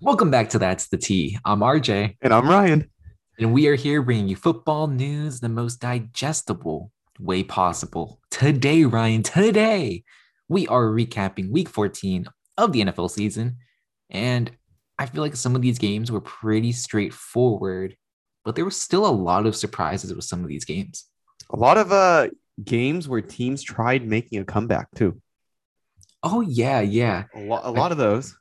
Welcome back to That's the T. I'm RJ, And I'm Ryan. and we are here bringing you football news the most digestible way possible. Today, Ryan, today, we are recapping week 14 of the NFL season. And I feel like some of these games were pretty straightforward, but there was still a lot of surprises with some of these games. A lot of uh games where teams tried making a comeback too. Oh, yeah, yeah. A lot, a lot of those.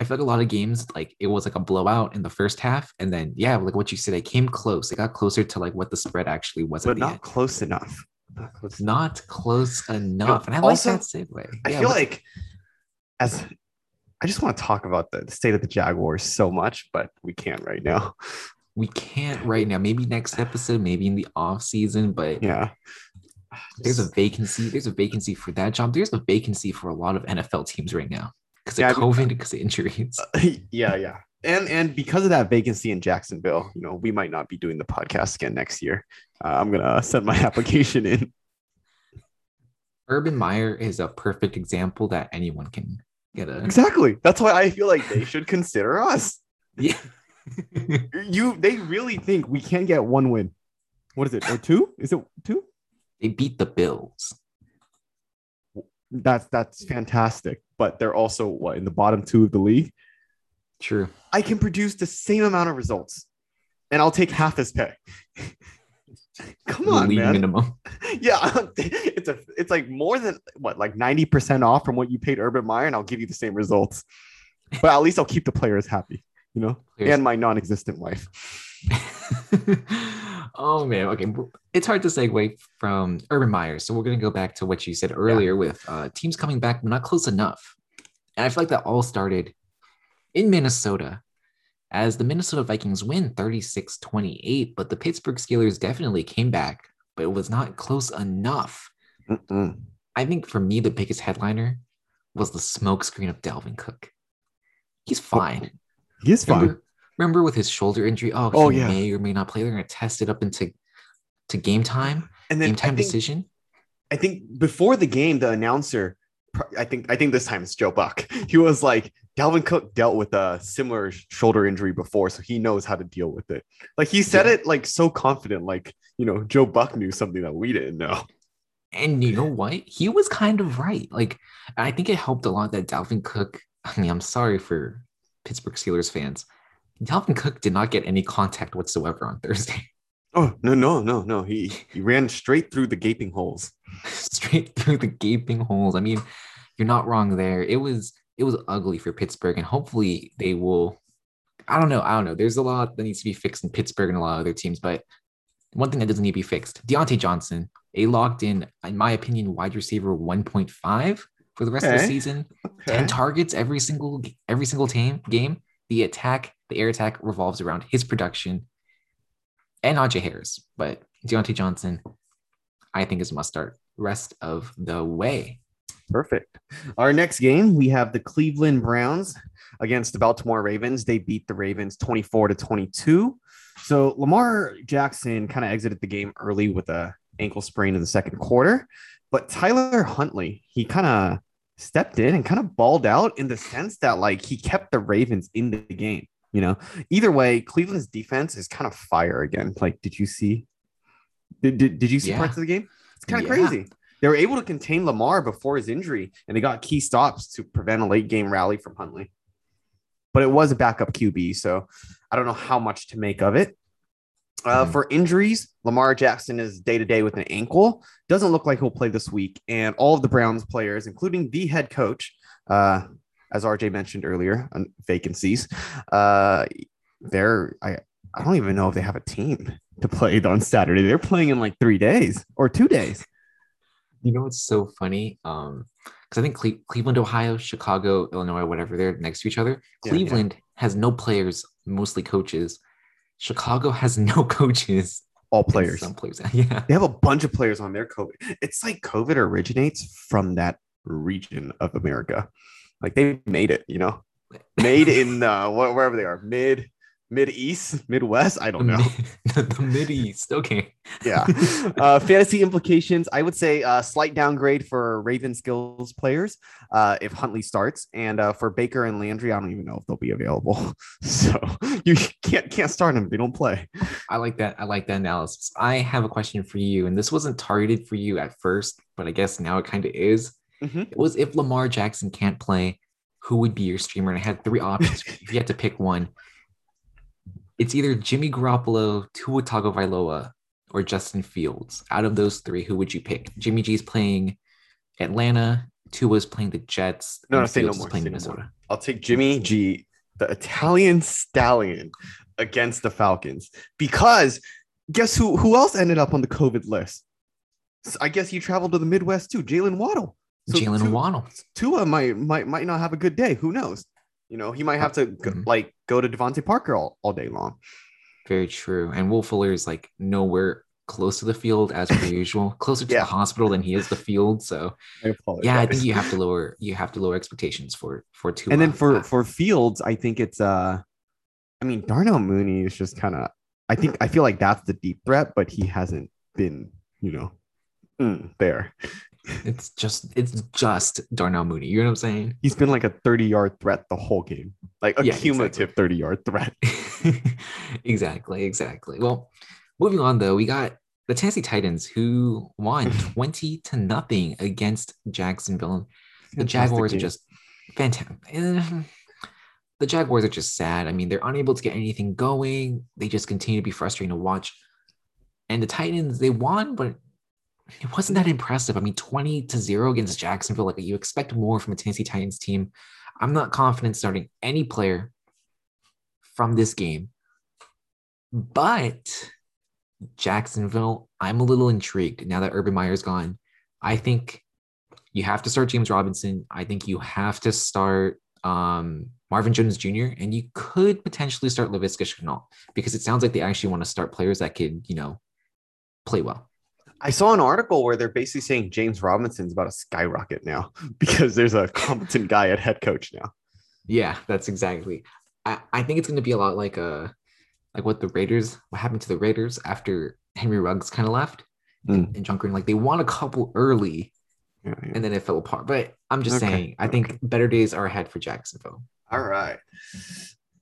I feel like a lot of games, like it was like a blowout in the first half. And then, yeah, like what you said, it came close. It got closer to like what the spread actually was. but not close enough. Not close. not close enough. And I also, like that segue. I Yeah, feel but- like as I just want to talk about the state of the Jaguars so much, but we can't right now. we can't right now. Maybe next episode, maybe in the off season, but Yeah. there's a vacancy. There's a vacancy for that job. There's a vacancy for a lot of NFL teams right now because Yeah, of COVID, because of injuries. yeah, yeah. And and because of that vacancy in Jacksonville, you know, we might not be doing the podcast again next year. Uh, I'm gonna send my application in. Urban Meyer is a perfect example that anyone can get a. Exactly. That's why I feel like they should consider us. Yeah. You they really think we can't get one win. What is it? Or two? Is it two? they beat the Bills. That's that's fantastic. But they're also what in the bottom two of the league. True. I can produce the same amount of results, and I'll take half his pay. Come on, man. minimum. Yeah, it's a it's like more than what like ninety percent off from what you paid Urban Meyer, and I'll give you the same results. But at least I'll keep the players happy, you know, and my non-existent wife. Oh man, okay. It's hard to segue from Urban Meyer, so we're gonna go back to what you said earlier with uh, teams coming back, but not close enough. And I feel like that all started in Minnesota as the Minnesota Vikings win 36-28, but the Pittsburgh Steelers definitely came back, but it was not close enough. Mm-mm. I think for me, the biggest headliner was the smokescreen of Dalvin Cook. He's fine. He is fine. Remember, remember with his shoulder injury? Oh, Oh, he yeah. may or may not play. They're going to test it up into to game time, And then game I time think, decision. I think before the game, the announcer, I think I think this time it's Joe Buck. He was like, Dalvin Cook dealt with a similar shoulder injury before, so he knows how to deal with it. Like he said Yeah. it like so confident, like you know, Joe Buck knew something that we didn't know. And you know what? He was kind of right. Like, I think it helped a lot that Dalvin Cook. I mean, I'm sorry for Pittsburgh Steelers fans. Dalvin Cook did not get any contact whatsoever on Thursday. Oh no, no, no, no. He he ran straight through the gaping holes. Straight through the gaping holes. I mean, you're not wrong there. It was it was ugly for Pittsburgh, and hopefully they will. I don't know. I don't know. There's a lot that needs to be fixed in Pittsburgh and a lot of other teams, but one thing that doesn't need to be fixed: Diontae Johnson, a locked in, in my opinion, wide receiver 1.5 for the rest of the season. Okay. 10 targets every single every single team game. The attack, the air attack revolves around his production and Najee Harris. But Diontae Johnson, I think is must start rest of the way. Perfect. Our next game, we have the Cleveland Browns against the Baltimore Ravens. They beat the Ravens 24 to 22. So Lamar Jackson kind of exited the game early with a ankle sprain in the second quarter, but Tyler Huntley, he kind of stepped in and kind of balled out in the sense that like he kept the Ravens in the game. You know, either way, Cleveland's defense is kind of fire again. Like, did you see? Did, did, did you see Yeah. parts of the game? It's kind of Yeah. crazy. They were able to contain Lamar before his injury, and they got key stops to prevent a late game rally from Huntley. But it was a backup QB, so I don't know how much to make of it. Uh, Mhm. For injuries, Lamar Jackson is day to day with an ankle. Doesn't look like he'll play this week. And all of the Browns players, including the head coach, uh, as RJ mentioned earlier, on vacancies, uh, they're I, I don't even know if they have a team to play on Saturday. They're playing in like three days or two days. You know what's so funny? Um, because I think Cle- Cleveland, Ohio, Chicago, Illinois, whatever, they're next to each other. Yeah, Cleveland has no players, mostly coaches. Chicago has no coaches. All players. Some players. Yeah. They have a bunch of players on their COVID. It's like COVID originates from that region of America. Like they made it, you know, made in uh, wh- wherever they are, mid Mid East, Midwest. I don't know. the Mid East. Okay. yeah. Uh, fantasy implications. I would say a slight downgrade for Raven skills players uh, if Huntley starts, and uh, for Baker and Landry, I don't even know if they'll be available. So you can't can't start them. They don't play. I like that. I like that analysis. I have a question for you, and this wasn't targeted for you at first, but I guess now it kind of is. Mhm. It was if Lamar Jackson can't play, who would be your streamer? And I had three options. if you had to pick one, it's either Jimmy Garoppolo, Tua Tagovailoa, or Justin Fields. Out of those three, who would you pick? Jimmy G's playing Atlanta. Tua's playing the Jets. No, no, say no Fields more, Playing say no Minnesota. I'll take Jimmy G, the Italian stallion, against the Falcons because guess who who else ended up on the COVID list? So I guess he traveled to the Midwest too. Jaylen Waddle. So Jaylen Waddle. Tua might might might not have a good day. Who knows? You know, he might have to go, Mhm. like go to DeVante Parker all, all day long. Very true. And Will Fuller is like nowhere close to the field as per usual, closer to Yeah. the hospital than he is the field. So I yeah, I think you have to lower you have to lower expectations for for Tua. and then for for Fields, I think it's uh I mean Darnell Mooney is just kind of I think I feel like that's the deep threat, but he hasn't been, you know, mm, there. It's just it's just Darnell Mooney. You know what I'm saying? He's been like a 30 yard threat the whole game, like a Yeah, cumulative 30 yard threat. exactly, exactly. Well, moving on though, we got the Tennessee Titans who won 20 to nothing against Jacksonville. the Fantastic Jaguars are just fantastic. Eh, the Jaguars are just sad. I mean, they're unable to get anything going. They just continue to be frustrating to watch. And the Titans, they won, but it wasn't that impressive. I mean, 20 to 0 against Jacksonville. Like you expect more from a Tennessee Titans team. I'm not confident starting any player from this game. But Jacksonville, I'm a little intrigued now that Urban Meyer's gone. I think you have to start James Robinson. I think you have to start um, Marvin Jones Jr. and you could potentially start Laviska Shenault because it sounds like they actually want to start players that could, you know, play well. I saw an article where they're basically saying James Robinson's about to skyrocket now because there's a competent guy at head coach now. Yeah, that's exactly. I, I think it's going to be a lot like uh like what the Raiders, what happened to the Raiders after Henry Ruggs kind of left Mm. and Jon Gruden. Like they won a couple early Yeah, yeah. and then it fell apart. But I'm just Okay, saying, I think better days are ahead for Jacksonville. All right.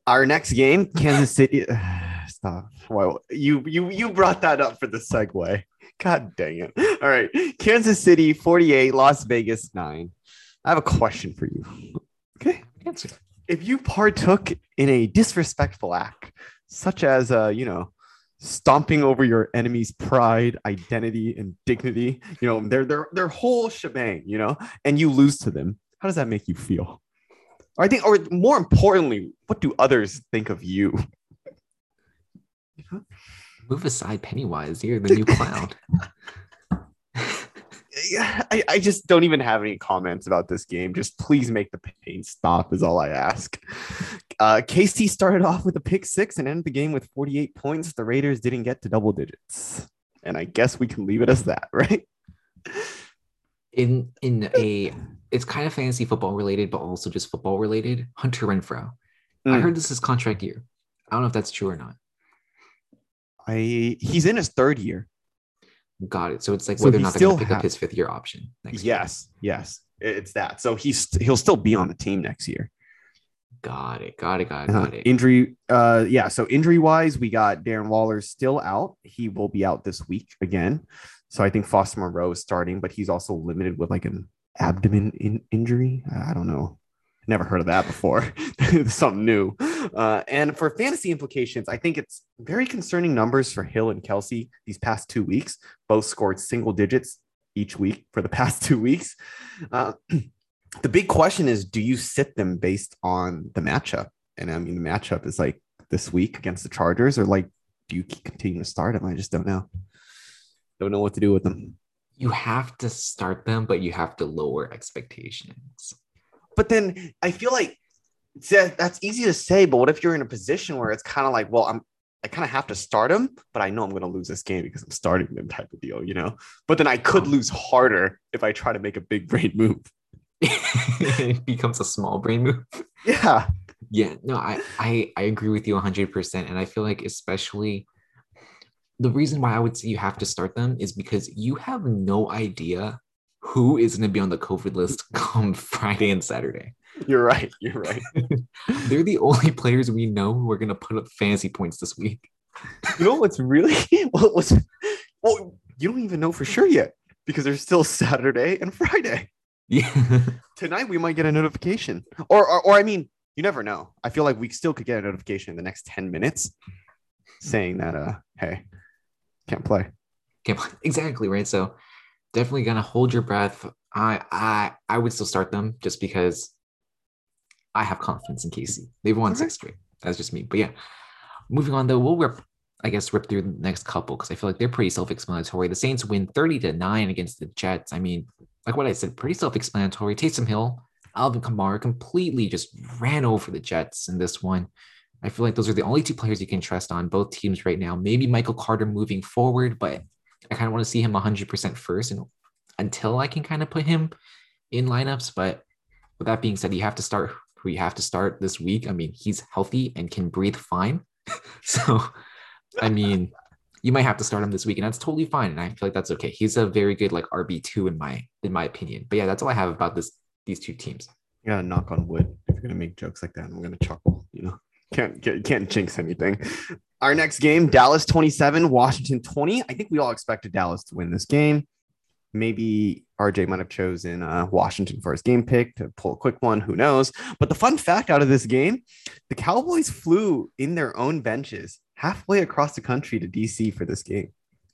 Our next game, Kansas City. Stop. Well, you you you brought that up for the segue. God dang it. All right. Kansas City 48, Las Vegas 9. I have a question for you. Okay. Answer. If you partook in a disrespectful act, such as uh, you know, stomping over your enemy's pride, identity, and dignity, you know, their their their whole shebang, you know, and you lose to them, how does that make you feel? Or I think, or more importantly, what do others think of you? Move aside, Pennywise. You're the new clown. Yeah, I, I just don't even have any comments about this game. Just please make the pain stop, is all I ask. Uh, KC started off with a pick six and ended the game with 48 points. The Raiders didn't get to double digits. And I guess we can leave it as that, right? in in a, it's kind of fantasy football related, but also just football related. Hunter Renfrow. I Mm. heard this is contract year. I don't know if that's true or not. I he's in his third year. Got it. So it's like So whether or not they're going to pick up his fifth year option next year. Yes, yes, it's that. So he's he'll still be on the team next year. Got it. Got it. Got it. Uh, Got it. injury, uh, yeah. So injury wise, we got Darren Waller still out. He will be out this week again. So I think Foster Moreau is starting, but he's also limited with like an abdomen in- injury. I don't know. Never heard of that before. Something new. Uh, and for fantasy implications, I think it's very concerning numbers for Hill and Kelce these past two weeks. Both scored single digits each week for the past two weeks. Uh, the big question is do you sit them based on the matchup? And I mean, the matchup is like this week against the Chargers, or like, do you continue to start them? I just don't know. Don't know what to do with them. you have to start them, but you have to lower expectations. But then I feel like that's easy to say. But what if you're in a position where it's kind of like, well, I'm I kind of have to start them, but I know I'm going to lose this game because I'm starting them type of deal, you know? But then I could uh-huh. lose harder if I try to make a big brain move. it becomes a small brain move. Yeah. Yeah, no, I, I I agree with you 100%. And I feel like, especially the reason why I would say you have to start them is because you have no idea who is going to be on the COVID list come Friday and Saturday. You're right. You're right. They're the only players we know who are going to put up fantasy points this week. You know what's really what was well, you don't even know for sure yet because there's still Saturday and Friday. Yeah. Tonight we might get a notification. Or, or or I mean, you never know. I feel like we still could get a notification in the next 10 minutes saying that uh hey, can't play. Can't play. Exactly, right? So definitely gonna hold your breath. I I I would still start them just because I have confidence in Casey. They've won Okay. six straight. That's just me. But yeah, moving on though, we'll rip, I guess, rip through the next couple because I feel like they're pretty self-explanatory. The Saints win 30 to 9 against the Jets. I mean, like what I said, pretty self-explanatory. Taysom Hill, Alvin Kamara completely just ran over the Jets in this one. I feel like those are the only two players you can trust on both teams right now. Maybe Michael Carter moving forward, but I kind of want to see him 100% first and until I can kind of put him in lineups. But with that being said, you have to start who you have to start this week. I mean, he's healthy and can breathe fine. so, I mean, you might have to start him this week, and that's totally fine. And I feel like that's okay. He's a very good like RB two in my in my opinion. But yeah, that's all I have about this these two teams. You gotta knock on wood if you're gonna make jokes like that. I'm gonna chuckle, you know. Can't can't, can't jinx anything. Our next game, Dallas 27, Washington 20. I think we all expected Dallas to win this game. Maybe RJ might have chosen uh, Washington for his game pick to pull a quick one. Who knows? But the fun fact out of this game, the Cowboys flew in their own benches halfway across the country to DC for this game.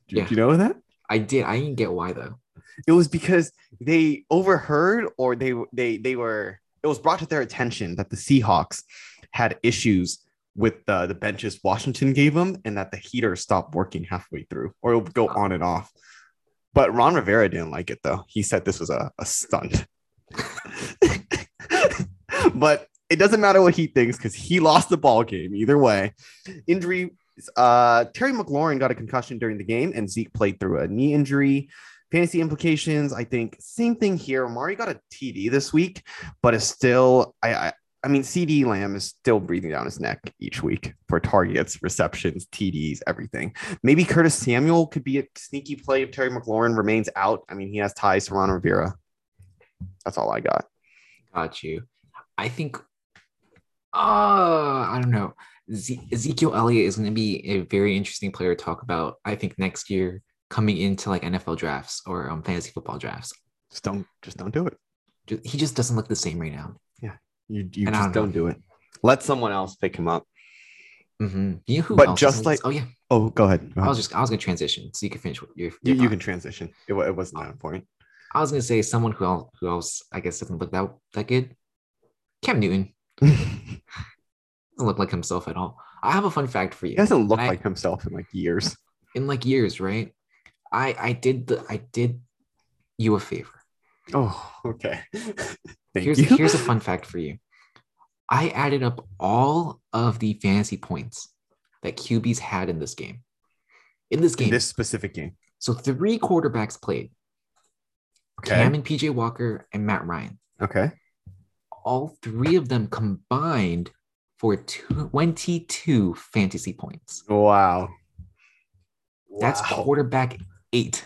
Do, Yeah. you know that? I did. I didn't get why though. it was because they overheard or they they they were it was brought to their attention that the Seahawks had issues with the, the benches Washington gave him and that the heater stopped working halfway through or it would go on and off. But Ron Rivera didn't like it though. He said this was a, a stunt. but it doesn't matter what he thinks because he lost the ball game either way. Injury uh Terry McLaurin got a concussion during the game and Zeke played through a knee injury. Fantasy implications, I think same thing here. Amari got a TD this week, but it's still I I, I mean CeeDee Lamb is still breathing down his neck each week for targets, receptions, TDs, everything. Maybe Curtis Samuel could be a sneaky play if Terry McLaurin remains out. I mean, he has ties to Ron Rivera. That's all I got. Got you. I think. Uh, I don't know. Ze- Ezekiel Elliott is going to be a very interesting player to talk about. I think next year coming into like NFL drafts or um, fantasy football drafts. Just don't just don't do it. He just doesn't look the same right now. You, you And just don't don't do it. Let someone else pick him up. hmm You know who? But else just like- oh yeah, Oh, go ahead. Go I was just I was going to transition so you can finish what your. You, you can transition. It, it wasn't that important. I was going to say someone who else, who else I guess doesn't look that that good. Cam Newton doesn't look like himself at all. I have a fun fact for you. He doesn't look And I- like himself in like years. in like years, right? I I did the I did you a favor. Oh, okay. Thank here's you. here's a fun fact for you. I added up all of the fantasy points that QBs had in this game. In this game, in this specific game. so three quarterbacks played: Okay. Cam and PJ Walker and Matt Ryan. okay. All three of them combined for 22 fantasy points. Wow. That's Wow. quarterback eight.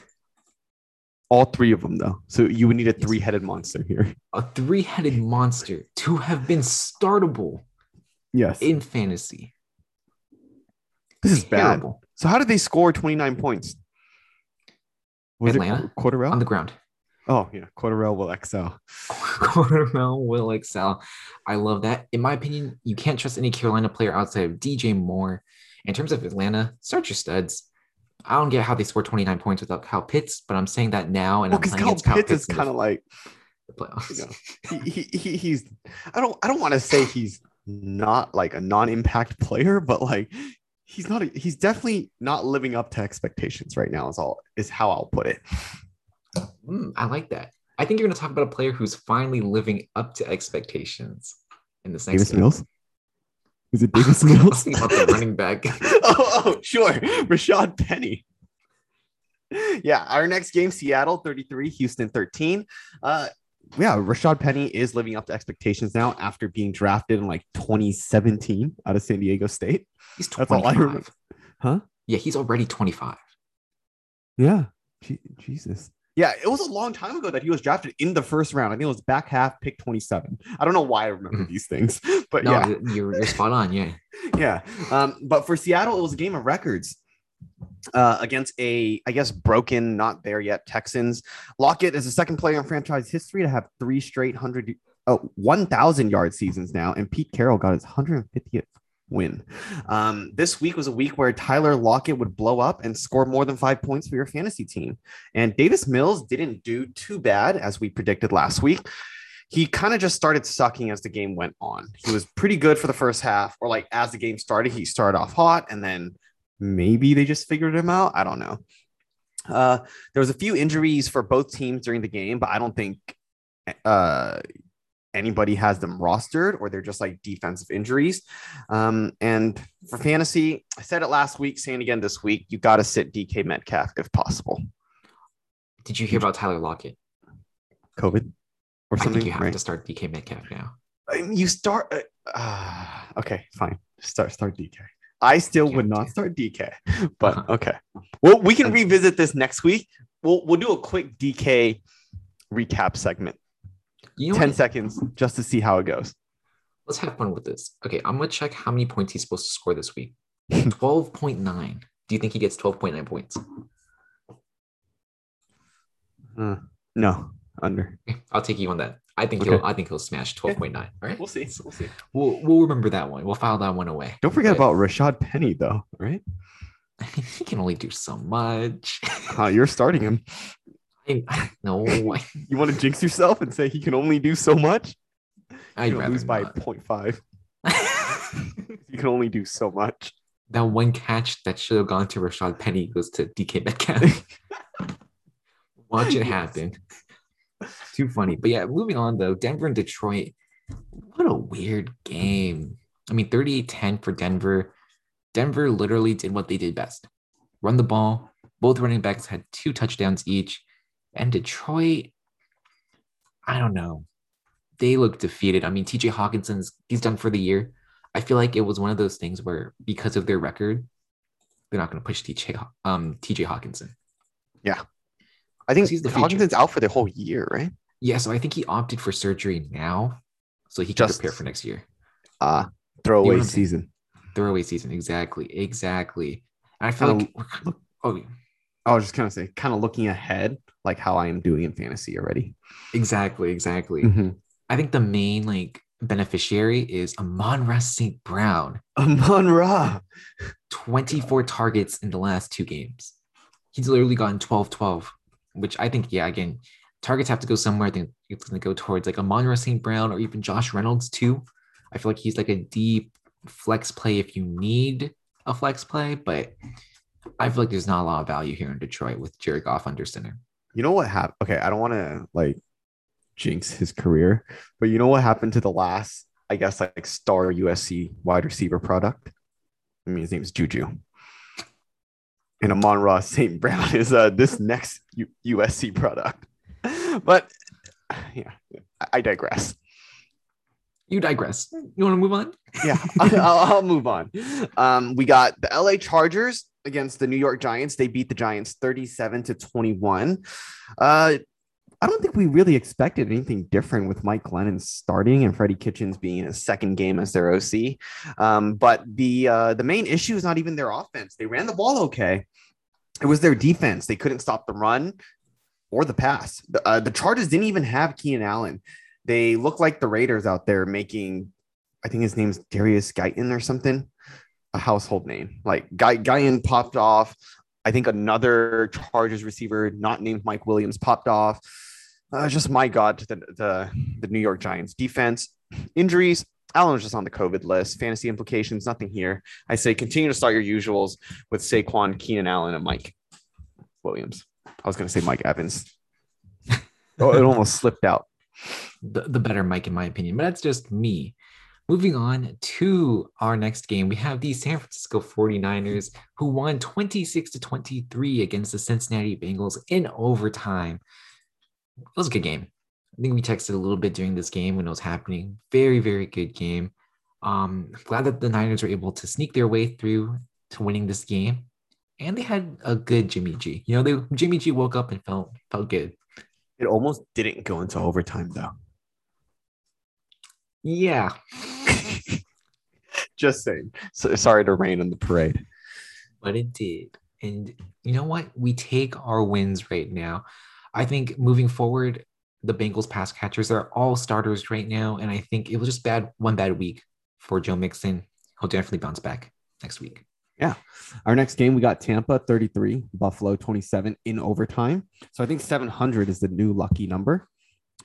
All three of them though. So you would need a three-headed monster here. A three-headed monster to have been startable Yes. in fantasy. this is bad. So how did they score 29 points? Was Atlanta? it on the ground. oh yeah, Cordarrelle will excel. Cornell will excel. I love that. In my opinion, you can't trust any Carolina player outside of DJ Moore. In terms of Atlanta, start your studs. I don't get how they scored 29 points without Kyle Pitts, but I'm saying that now, and Well, I'm playing Kyle against Kyle Pitts Pitts is kind of like the playoffs. you know, he, he, he he's I don't I don't want to say he's not like a non-impact player, but like he's not a, he's definitely not living up to expectations right now. Is all is how I'll put it. Mm, I like that. I think you're going to talk about a player who's finally living up to expectations in this next Davis game. Mills. Is it Davis Mills? about the running back. oh, oh, sure. Rashaad Penny. Yeah, our next game, Seattle 33, Houston 13. Uh, yeah, Rashaad Penny is living up to expectations now after being drafted in like 2017 out of San Diego State. He's That's all I 25. remember. Huh? Yeah, he's already 25. Yeah. Je- Jesus. Yeah, it was a long time ago that he was drafted in the first round. I think it was back half, pick 27. I don't know why I remember Mhm. these things, but No, yeah, you're, you're spot on. Yeah. yeah. Um, but for Seattle, it was a game of records uh, against a, I guess, broken, not there yet Texans. Lockett is the second player in franchise history to have three straight hundred, oh, 1,000 yard seasons now, and Pete Carroll got his 150th win. Um, this week was a week where Tyler Lockett would blow up and score more than five points for your fantasy team. And Davis Mills didn't do too bad as we predicted last week. He kind of just started sucking as the game went on. He was pretty good for the first half, or like as the game started, he started off hot and then maybe they just figured him out. I don't know. Uh, there was a few injuries for both teams during the game, but I don't think uh, anybody has them rostered or they're just like defensive injuries. Um, and for fantasy, I said it last week, saying again this week, you got to sit DK Metcalf if possible. Did you hear about Tyler Lockett? COVID or I something. think you have right? to start DK Metcalf now. You start. Uh, uh, okay, fine. Start start DK. I still would not start DK, but Uh-huh. okay. Well, we can revisit this next week. We'll we'll do a quick DK recap segment, You know ten what? seconds, just to see how it goes. Let's have fun with this. Okay, I'm gonna check how many points he's supposed to score this week. 12.9. Do you think he gets 12.9 points? Uh, no, under. Okay, I'll take you on that. I think Okay. he'll I think he'll smash 12.9. All right. We'll see. We'll see. We'll we'll remember that one. We'll file that one away. Don't forget But- about Rashaad Penny, though. Right? he can only do so much. Uh, you're starting him. I, no, You want to jinx yourself and say he can only do so much? I'd rather lose by not. 0.5. You can only do so much. that one catch that should have gone to Rashaad Penny goes to DK Metcalf. Watch it Yes. happen. Too funny. But yeah, moving on though, Denver and Detroit. What a weird game. I mean, 38 10 for Denver. Denver literally did what they did best run the ball. Both running backs had two touchdowns each. And Detroit, I don't know. They look defeated. I mean, TJ Hockenson's he's done for the year. I feel like it was one of those things where because of their record, they're not going to push TJ um TJ Hockenson. Yeah, I think He's the. Hockenson's out for the whole year, right? Yeah, so I think he opted for surgery now, so he can Just- prepare for next year. Uh You throwaway know what I'm saying? season. Throwaway season, exactly, exactly. And I feel Um, like we're kind of- oh, I was just kind of say, kind of looking ahead, like how I am doing in fantasy already. exactly, exactly. Mhm. I think the main like beneficiary is Amon-Ra St. Brown, Amon Ra. 24 targets in the last two games. He's literally gotten 12 12, which I think, yeah, again, targets have to go somewhere. I think it's going to go towards like Amon-Ra St. Brown or even Josh Reynolds, too. I feel like he's like a deep flex play if you need a flex play, but I feel like there's not a lot of value here in Detroit with Jared Goff under center. You know what happened? Okay, I don't want to like jinx his career, but you know what happened to the last, I guess, like star USC wide receiver product? I mean, his name is Juju. And Amon-Ra St. Brown is uh, this next U- USC product. But yeah, I- I digress. You digress. You want to move on? yeah, I'll, I'll move on. Um, we got the LA Chargers against the New York Giants. They beat the Giants 37 to 21. Uh, I don't think we really expected anything different with Mike Glennon starting and Freddie Kitchens being in second game as their OC. Um, but the uh, the main issue is not even their offense. They ran the ball okay. It was their defense. They couldn't stop the run or the pass. The, uh, the Chargers didn't even have Keenan Allen. They look like the Raiders out there making I think his name's Darius Guyton or something, a household name. Like Guy Guyton popped off. I think another Chargers receiver, not named Mike Williams, popped off. Uh, just my God the, the the New York Giants defense. Injuries. Allen was just on the COVID list. Fantasy implications, nothing here. I say continue to start your usuals with Saquon, Keenan Allen, and Mike Williams. I was going to say Mike Evans. oh, it almost slipped out. the, the better Mike, in my opinion, but that's just me. Moving on to our next game, we have the San Francisco 49ers who won 26 to 23 against the Cincinnati Bengals in overtime. It was a good game. I think we texted a little bit during this game when it was happening. Very, very good game. Um, glad that the Niners were able to sneak their way through to winning this game. And they had a good Jimmy G. You know, they Jimmy G woke up and felt felt good. It almost didn't go into overtime though. Yeah. Just saying. So, sorry to rain on the parade. But it did. And you know what? We take our wins right now. I think moving forward, the Bengals pass catchers are all starters right now. And I think it was just bad one bad week for Joe Mixon. He'll definitely bounce back next week. Yeah. Our next game, we got Tampa 33, Buffalo 27 in overtime. So I think 700 is the new lucky number.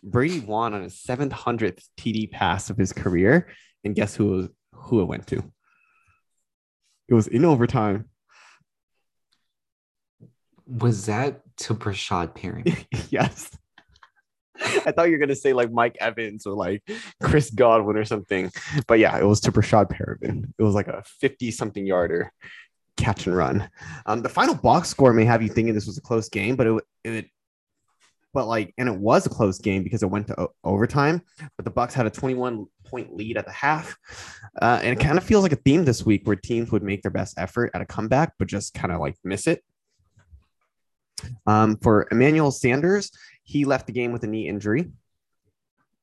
Brady won on his 700th TD pass of his career. And guess who, who it went to? It was in overtime. Was that to Breshad Perry? yes. I thought you were gonna say like Mike Evans or like Chris Godwin or something, but yeah, it was to Breshad Perriman. It was like a fifty-something yarder catch and run. Um, the final box score may have you thinking this was a close game, but it, it but like, and it was a close game because it went to o- overtime. But the Bucs had a twenty-one point lead at the half, uh, and it kind of feels like a theme this week where teams would make their best effort at a comeback, but just kind of like miss it. Um, for Emmanuel Sanders, he left the game with a knee injury.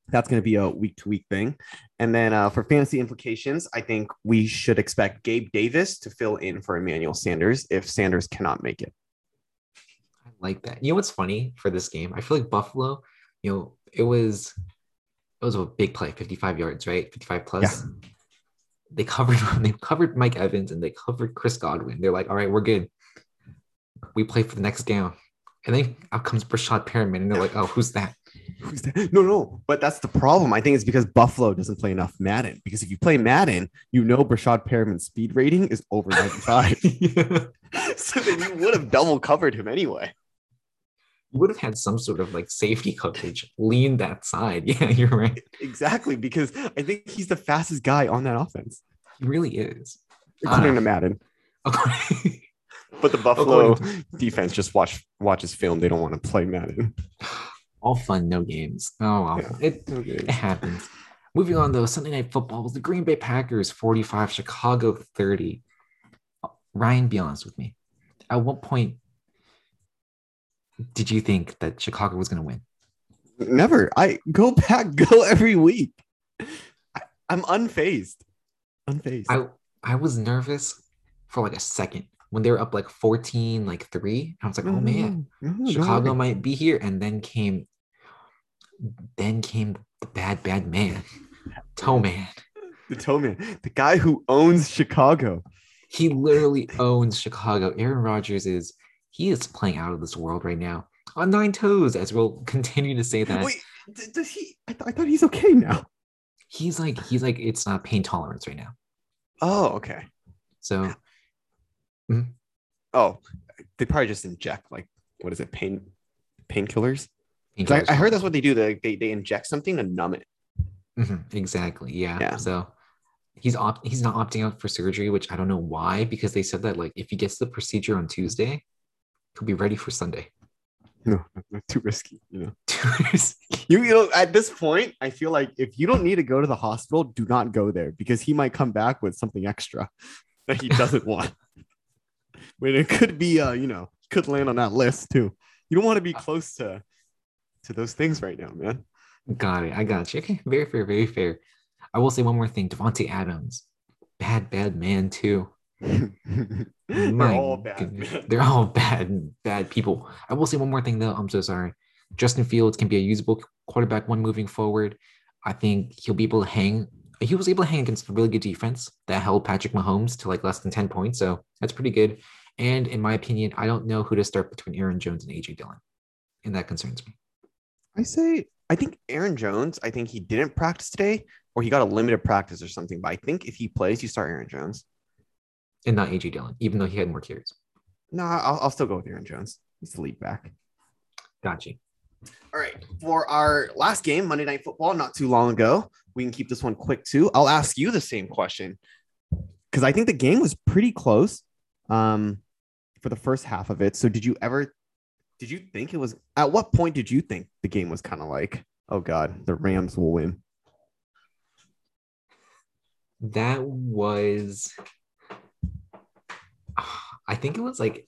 That's going to be a week to week thing. And then uh, for fantasy implications, I think we should expect Gabe Davis to fill in for Emmanuel Sanders if Sanders cannot make it. Like that. You know what's funny for this game? I feel like Buffalo, you know, it was it was a big play, 55 yards, right? 55 plus. Yeah. They covered they covered Mike Evans and they covered Chris Godwin. They're like, all right, we're good. We play for the next down. And then out comes Breshad Perriman, and they're like, "Oh, who's that? Who's that?" No, no, but that's the problem. I think it's because Buffalo doesn't play enough Madden. Because if you play Madden, you know Breshad Perriman's speed rating is over ninety five. so then you would have double covered him anyway. You would have had some sort of like safety coverage lean that side. Yeah, you're right. Exactly, because I think he's the fastest guy on that offense. He really is. According uh, to Madden. But the Buffalo defense just watch watches film. They don't want to play Madden. All fun, no games. Oh well, yeah, it, it happens. Moving on though, Sunday night football was the Green Bay Packers 45, Chicago 30. Ryan, be honest with me. At what point did you think that Chicago was going to win? Never. I go back, go every week. I, am unfazed. Unfazed. I, I was nervous for like a second when they were up like 14, like three. I was like, oh man, mm-hmm. Chicago might be here. And then came then came the bad, bad man, Toe Man. The Toe Man, the guy who owns Chicago. He literally owns Chicago. Aaron Rodgers is he is playing out of this world right now on nine toes, as we'll continue to say that. Wait, does he? I, th- I thought he's okay now. He's like he's like it's not pain tolerance right now. Oh, okay. So Mm-hmm. Oh, they probably just inject like what is it, pain painkillers? I, I, heard that's what they do. They, they they inject something to numb it. Mm-hmm. Exactly. Yeah. Yeah. So he's opt he's not opting out for surgery, which I don't know why, because they said that like if he gets the procedure on Tuesday, he'll be ready for Sunday. No, too risky. You know, too risky. You, you know, at this point, I feel like if you don't need to go to the hospital, do not go there because he might come back with something extra that he doesn't want. But it could be, uh, you know, could land on that list too. You don't want to be close to to those things right now, man. Got it. I got you. Okay, very fair, very fair. I will say one more thing. Davante Adams, bad, bad man too. They're all bad. They're all bad, bad people. I will say one more thing though. I'm so sorry. Justin Fields can be a usable quarterback one moving forward. I think he'll be able to hang. He was able to hang against a really good defense that held Patrick Mahomes to like less than 10 points. So that's pretty good. And in my opinion, I don't know who to start between Aaron Jones and AJ Dillon. And that concerns me. I say, I think Aaron Jones, I think he didn't practice today or he got a limited practice or something. But I think if he plays, you start Aaron Jones. And not AJ Dillon, even though he had more carries. No, I'll, I'll still go with Aaron Jones. He's the lead back. Gotcha. All right. For our last game, Monday Night Football, not too long ago, we can keep this one quick too. I'll ask you the same question because I think the game was pretty close. Um, for the first half of it. So did you ever did you think it was at what point did you think the game was kind of like Oh God, the Rams will win. That was, I think it was like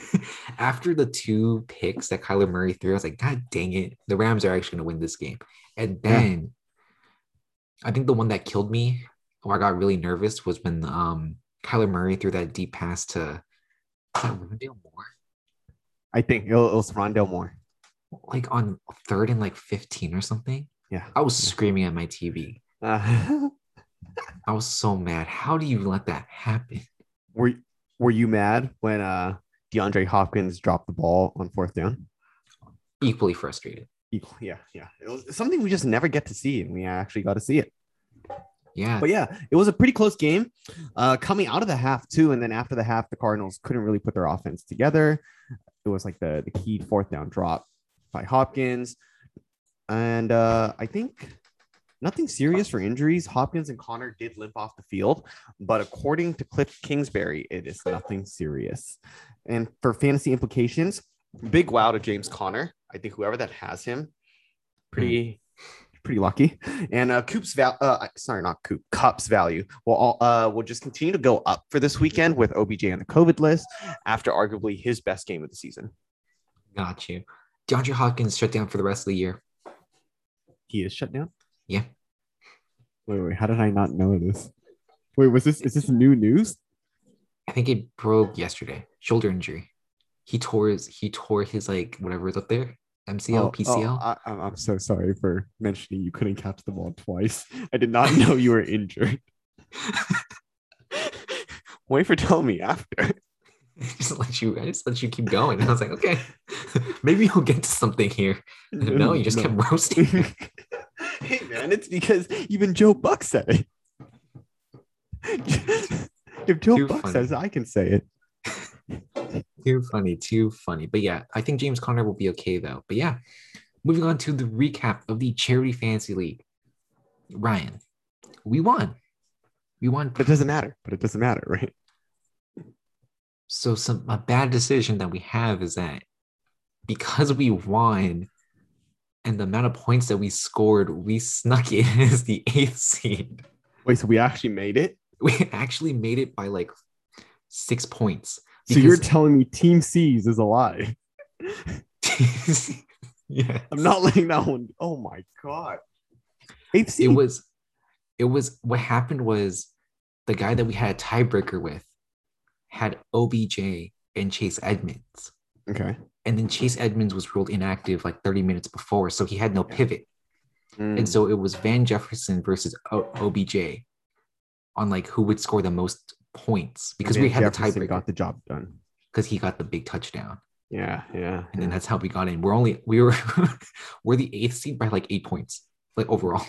after the two picks that Kyler Murray threw, I was like, God dang it, the Rams are actually going to win this game. And then I think the one that killed me, or I got really nervous, was when um Kyler Murray threw that deep pass to Rondale Moore, I think it was Rondale Moore. like on third and like 15 or something. Yeah. I was screaming at my TV. Uh, I was so mad. How do you let that happen? were Were you mad when uh DeAndre Hopkins dropped the ball on fourth down? Equally frustrated. Yeah, yeah. It was something we just never get to see, and we actually got to see it. Yeah. But yeah, it was a pretty close game. Uh, coming out of the half too, and then after the half, the Cardinals couldn't really put their offense together. It was like the the key fourth down drop by Hopkins, and uh, I think nothing serious for injuries. Hopkins and Conner did limp off the field, but according to Cliff Kingsbury, it is nothing serious. And for fantasy implications, big wow to James Conner. I think whoever that has him, pretty pretty lucky. And uh, Coop's val, uh, sorry, not Coop, Kupp's value will all, uh, will just continue to go up for this weekend with OBJ on the COVID list after arguably his best game of the season. Got you. DeAndre Hopkins shut down for the rest of the year. He is shut down. Yeah. Wait, wait, how did I not know this? Wait, was this is this new news? I think it broke yesterday. Shoulder injury. He tore his he tore his like whatever is up there. MCL, Oh, PCL. oh, I, I'm I'm so sorry for mentioning you couldn't catch the ball twice. I did not know you were injured. Wait for telling me after. just let you I just let you keep going. And I was like, okay, maybe you'll get to something here. No, you just kept roasting. Hey man, it's because even Joe Buck said it. if Joe Too Buck funny. says, it, I can say it. Too funny, too funny. But yeah, I think James Conner will be okay though. But yeah, moving on to the recap of the Charity Fantasy League. Ryan, we won. We won. But it doesn't matter. But it doesn't matter, right? So some a bad decision that we have is that because we won and the amount of points that we scored, we snuck in as the eighth seed. Wait, so we actually made it? We actually made it by like six points. So you're telling me Team C's is a lie? yeah. I'm not letting that one. Oh my god. Eighth It was it was what happened was the guy that we had a tiebreaker with had OBJ and Chase Edmonds. okay. And then Chase Edmonds was ruled inactive like 30 minutes before, so he had no pivot. Mm. And so it was Van Jefferson versus o- OBJ on like who would score the most points because we Van had the Jefferson tiebreaker got the job done. because he got the big touchdown. Yeah, yeah. And then that's how we got in. We're only we were we're the eighth seed by like eight points, like overall.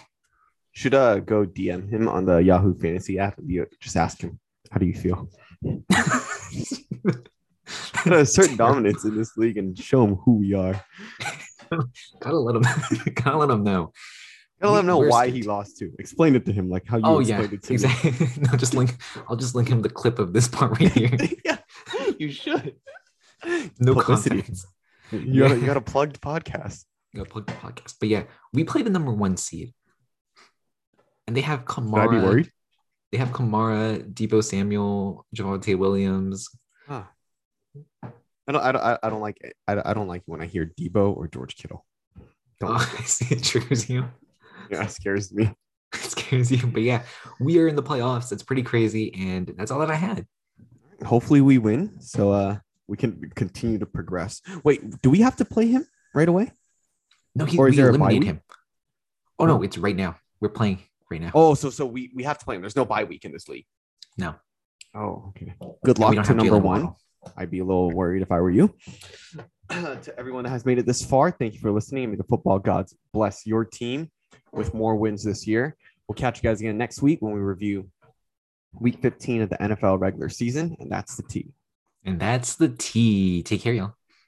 Should uh go DM him on the Yahoo Fantasy app. you- Just ask him, how do you feel? Gotta assert dominance in this league and show them who we are. gotta let him gotta let him know. Gotta let him know We're why he lost too. Explain it to him like how you Oh yeah, it to exactly. no, just link. I'll just link him the clip of this part right here. yeah, you should. No Publicity. You gotta, Yeah. you gotta plug the podcast. Go plug the podcast. But yeah, we play the number one seed, and they have Should I be Kamara. worried? They have Kamara, Deebo Samuel, Javonte Williams. Huh. I don't. I don't. I- don't like. it. I, I don't like when I hear Deebo or George Kittle. Don't. Oh, like I see it triggers you. Yeah, it scares me. It scares you. But yeah, we are in the playoffs. It's pretty crazy, and that's all that I had. Hopefully we win, so uh we can continue to progress. Wait, do we have to play him right away? No, he Or is we there a bye eliminated week? him. Oh no, it's right now. We're playing right now. Oh, so so we we have to play him. There's no bye week in this league. No. Oh, okay. Good luck to number one. I'd be a little worried if I were you. to everyone that has made it this far, thank you for listening. May the football gods bless your team with more wins this year. We'll catch you guys again next week when we review week 15 of the NFL regular season, and that's the T. And that's the T. Take care, y'all.